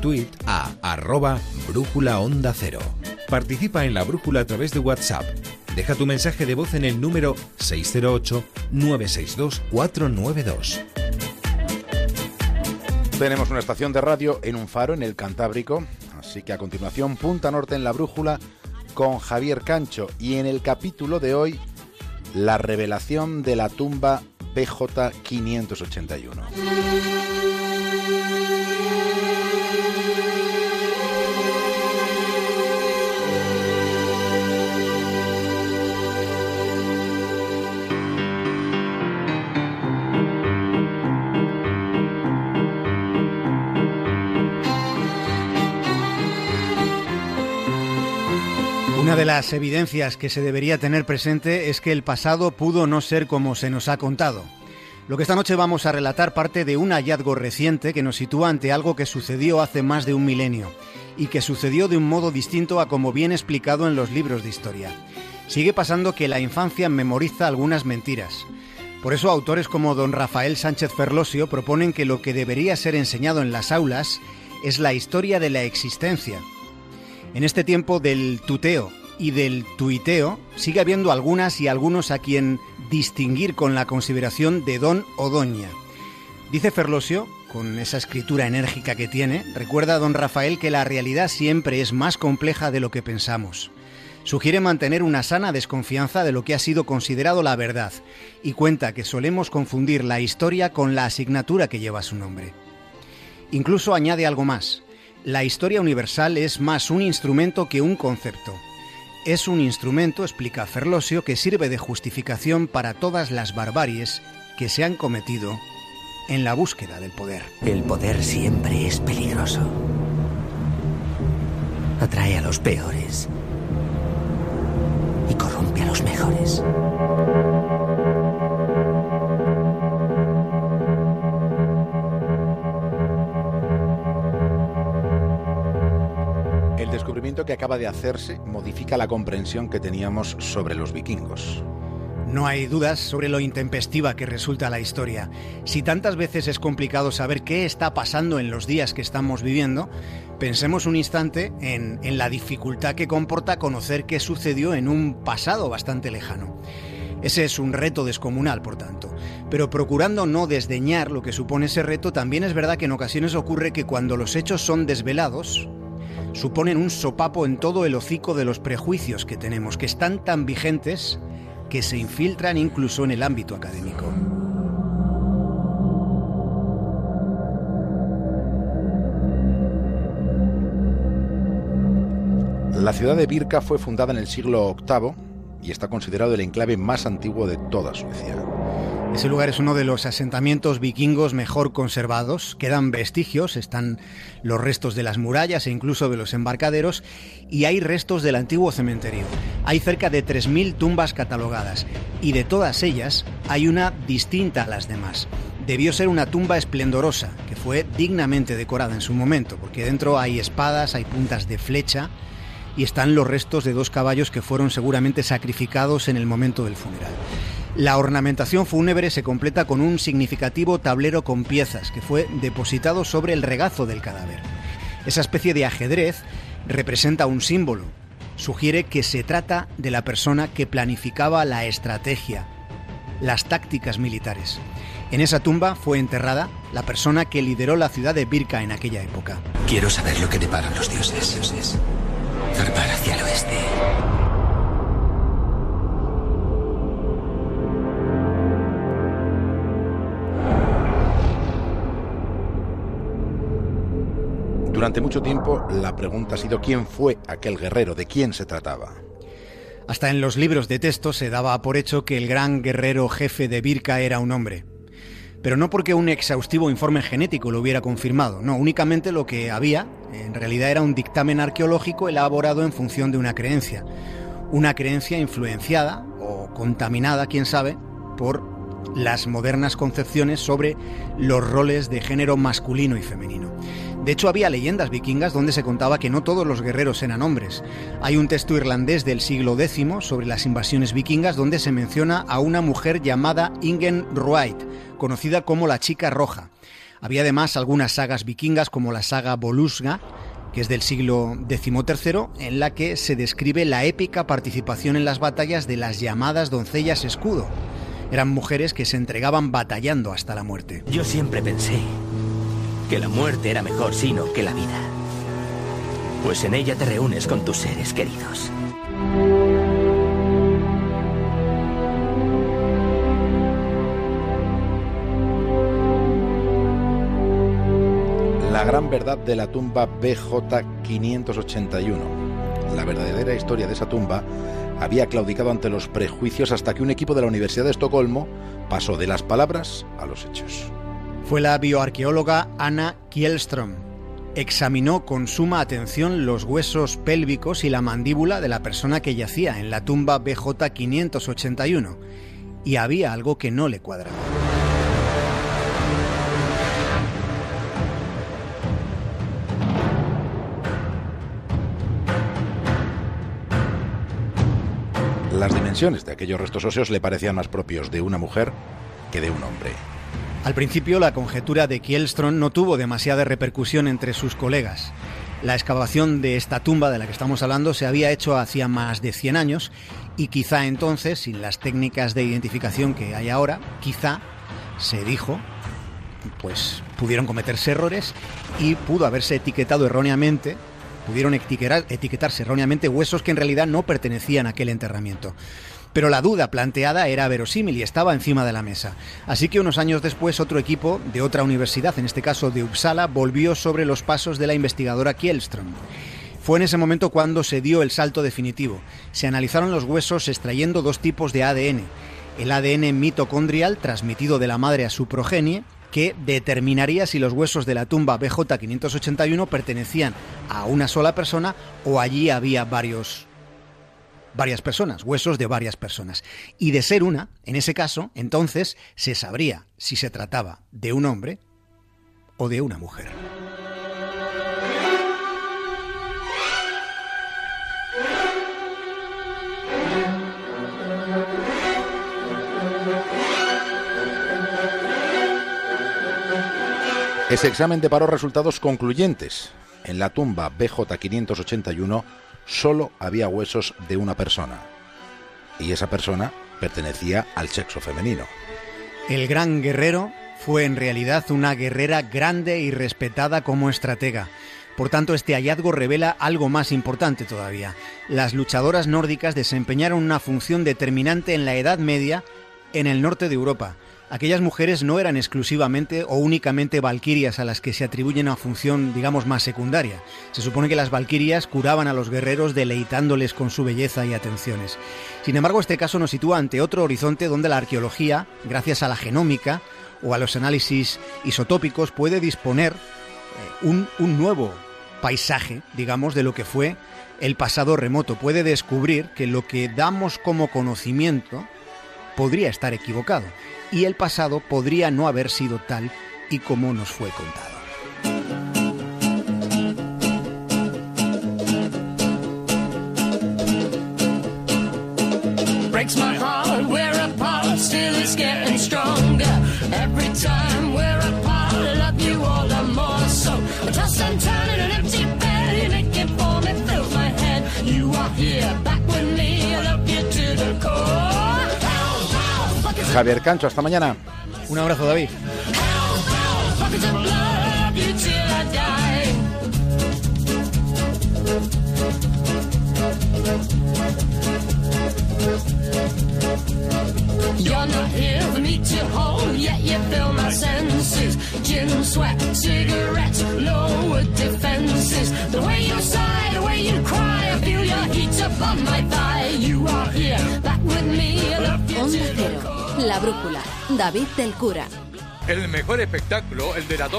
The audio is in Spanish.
Tweet a arroba brújula cero. Participa en la brújula a través de WhatsApp. Deja tu mensaje de voz en el número 608-962-492. Tenemos una estación de radio en un faro en el Cantábrico, así que a continuación Punta Norte en la brújula con Javier Cancho y en el capítulo de hoy la revelación de la tumba PJ 581. De las evidencias que se debería tener presente es que el pasado pudo no ser como se nos ha contado. Lo que esta noche vamos a relatar parte de un hallazgo reciente que nos sitúa ante algo que sucedió hace más de un milenio y que sucedió de un modo distinto a como viene explicado en los libros de historia. Sigue pasando que la infancia memoriza algunas mentiras. Por eso autores como don Rafael Sánchez Ferlosio proponen que lo que debería ser enseñado en las aulas es la historia de la existencia. En este tiempo del tuteo y del tuiteo sigue habiendo algunas y algunos a quien distinguir con la consideración de don o doña. Dice Ferlosio, con esa escritura enérgica que tiene, recuerda a don Rafael que la realidad siempre es más compleja de lo que pensamos. Sugiere mantener una sana desconfianza de lo que ha sido considerado la verdad y cuenta que solemos confundir la historia con la asignatura que lleva su nombre. Incluso añade algo más. La historia universal es más un instrumento que un concepto. Es un instrumento, explica Ferlosio, que sirve de justificación para todas las barbaries que se han cometido en la búsqueda del poder. El poder siempre es peligroso. Atrae a los peores que acaba de hacerse modifica la comprensión que teníamos sobre los vikingos. No hay dudas sobre lo intempestiva que resulta la historia. Si tantas veces es complicado saber qué está pasando en los días que estamos viviendo, pensemos un instante en, en, la dificultad que comporta conocer qué sucedió en un pasado bastante lejano. Ese es un reto descomunal, por tanto. Pero procurando no desdeñar lo que supone ese reto, también es verdad que en ocasiones ocurre que cuando los hechos son desvelados, suponen un sopapo en todo el hocico de los prejuicios que tenemos, que están tan vigentes que se infiltran incluso en el ámbito académico. La ciudad de Birka fue fundada en el siglo VIII y está considerado el enclave más antiguo de toda Suecia. Ese lugar es uno de los asentamientos vikingos mejor conservados. Quedan vestigios, están los restos de las murallas e incluso de los embarcaderos y hay restos del antiguo cementerio. Hay cerca de 3.000 tumbas catalogadas y de todas ellas hay una distinta a las demás. Debió ser una tumba esplendorosa, que fue dignamente decorada en su momento, porque dentro hay espadas, hay puntas de flecha y están los restos de dos caballos que fueron seguramente sacrificados en el momento del funeral. La ornamentación fúnebre se completa con un significativo tablero con piezas que fue depositado sobre el regazo del cadáver. Esa especie de ajedrez representa un símbolo. Sugiere que se trata de la persona que planificaba la estrategia, las tácticas militares. En esa tumba fue enterrada la persona que lideró la ciudad de Birka en aquella época. Quiero saber lo que deparan los dioses. Zarpar hacia el oeste. Durante mucho tiempo la pregunta ha sido quién fue aquel guerrero, de quién se trataba. Hasta en los libros de texto se daba por hecho que el gran guerrero jefe de Birka era un hombre. Pero no porque un exhaustivo informe genético lo hubiera confirmado, no, únicamente lo que había, en realidad era un dictamen arqueológico elaborado en función de una creencia. Una creencia influenciada o contaminada, quién sabe, por las modernas concepciones sobre los roles de género masculino y femenino. De hecho, había leyendas vikingas donde se contaba que no todos los guerreros eran hombres. Hay un texto irlandés del siglo X sobre las invasiones vikingas donde se menciona a una mujer llamada Ingen Ruait, conocida como la chica roja. Había además algunas sagas vikingas como la saga Volusga, que es del siglo XIII, en la que se describe la épica participación en las batallas de las llamadas doncellas escudo. Eran mujeres que se entregaban batallando hasta la muerte. Yo siempre pensé que la muerte era mejor sino que la vida. Pues en ella te reúnes con tus seres queridos. La gran verdad de la tumba BJ 581. La verdadera historia de esa tumba había claudicado ante los prejuicios hasta que un equipo de la Universidad de Estocolmo pasó de las palabras a los hechos. Fue la bioarqueóloga Anna Kielström. Examinó con suma atención los huesos pélvicos y la mandíbula de la persona que yacía en la tumba BJ 581 y había algo que no le cuadraba. Las dimensiones de aquellos restos óseos le parecían más propios de una mujer que de un hombre. Al principio, la conjetura de Kielström no tuvo demasiada repercusión entre sus colegas. La excavación de esta tumba de la que estamos hablando se había hecho hacía más de 100 años y quizá entonces, sin las técnicas de identificación que hay ahora, quizá se dijo, pues pudieron cometerse errores y pudo haberse etiquetado erróneamente pudieron etiquetar, etiquetarse erróneamente huesos que en realidad no pertenecían a aquel enterramiento. Pero la duda planteada era verosímil y estaba encima de la mesa. Así que unos años después otro equipo de otra universidad, en este caso de Uppsala, volvió sobre los pasos de la investigadora Kielström. Fue en ese momento cuando se dio el salto definitivo. Se analizaron los huesos extrayendo dos tipos de ADN. El ADN mitocondrial, transmitido de la madre a su progenie, que determinaría si los huesos de la tumba BJ 581 pertenecían a una sola persona o allí había varios varias personas, huesos de varias personas. Y de ser una, en ese caso, entonces se sabría si se trataba de un hombre o de una mujer. Ese examen deparó resultados concluyentes. En la tumba BJ 581 solo había huesos de una persona. Y esa persona pertenecía al sexo femenino. El gran guerrero fue en realidad una guerrera grande y respetada como estratega. Por tanto, este hallazgo revela algo más importante todavía. Las luchadoras nórdicas desempeñaron una función determinante en la Edad Media en el norte de Europa aquellas mujeres no eran exclusivamente o únicamente valquirias a las que se atribuye una función, digamos, más secundaria. Se supone que las valquirias curaban a los guerreros deleitándoles con su belleza y atenciones. Sin embargo, este caso nos sitúa ante otro horizonte donde la arqueología, gracias a la genómica o a los análisis isotópicos, puede disponer eh, un, un nuevo paisaje, digamos, de lo que fue el pasado remoto. Puede descubrir que lo que damos como conocimiento podría estar equivocado y el pasado podría no haber sido tal y como nos fue contado. back Javier Cancho, hasta mañana. Un abrazo, David. You're not here for me to hold, yet you fill my senses. Gin, sweat, cigarettes, lower defenses. The way you sigh, the way you cry, I feel your heat upon my thigh. La Brújula, David del Cura. El mejor espectáculo, el de la